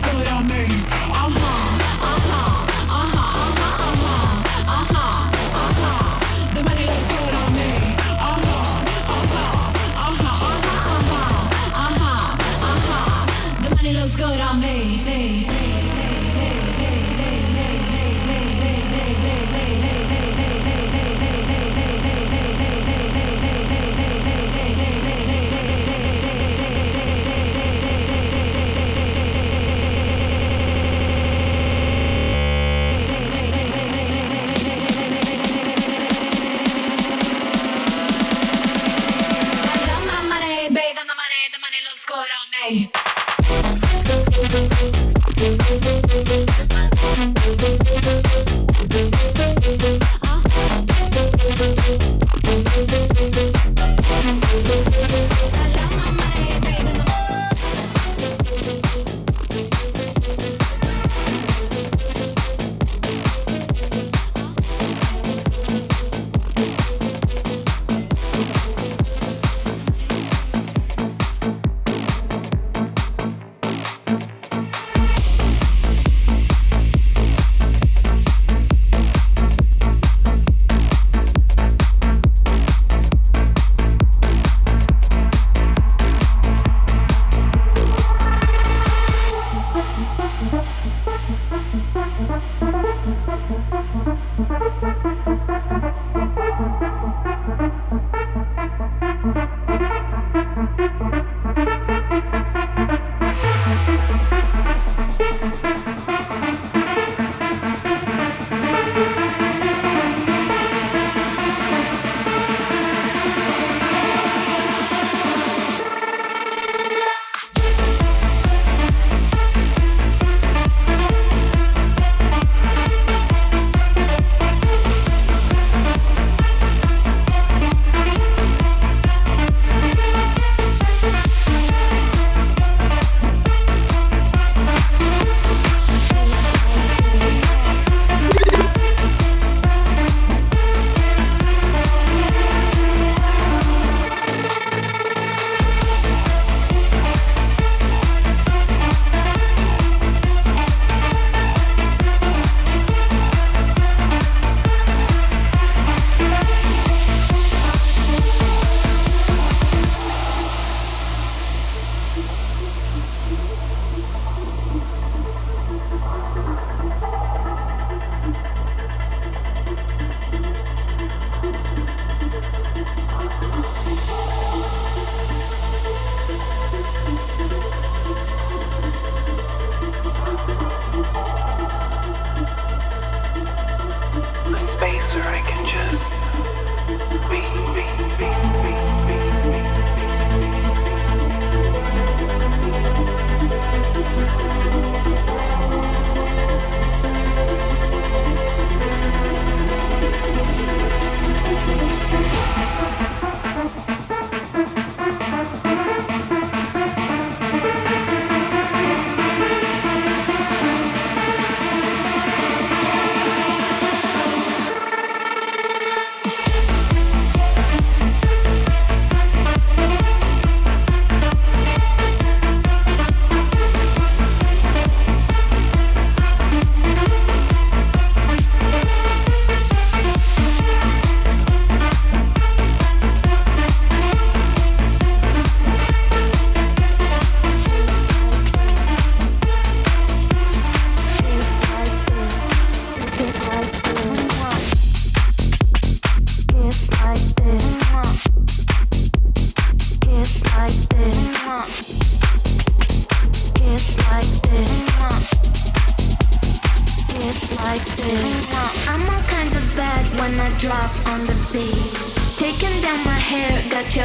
money, the looks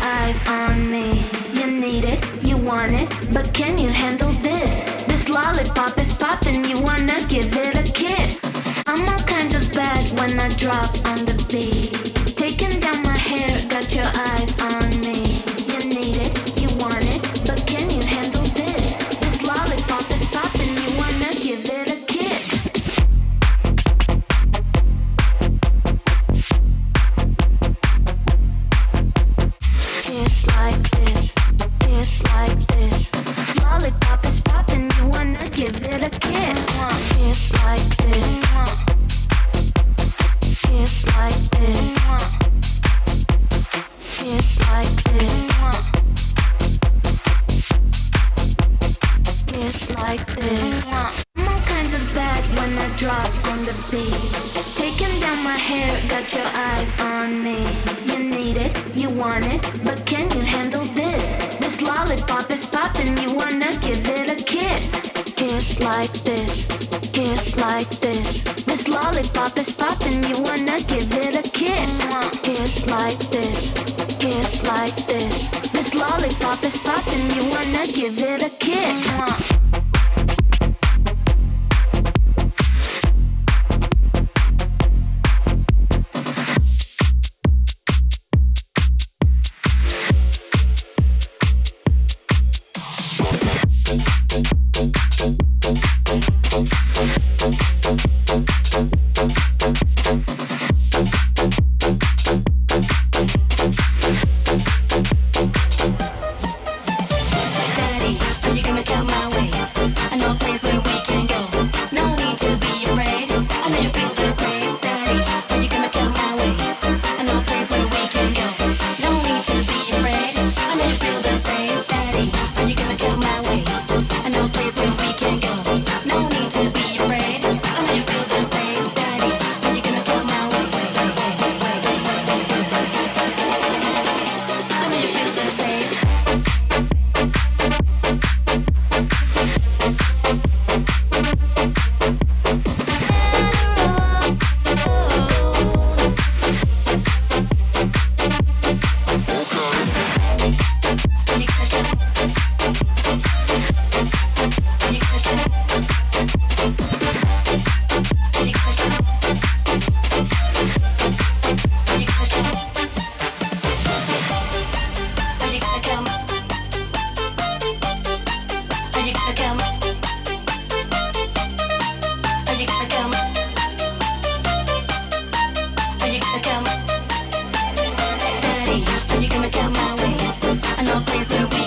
eyes on me. You need it, you want it, but can you handle this? This lollipop is popping, you wanna give it a kiss. I'm all kinds of bad when I drop on the beat. Taking down my hair, got your eyes on me. highest. to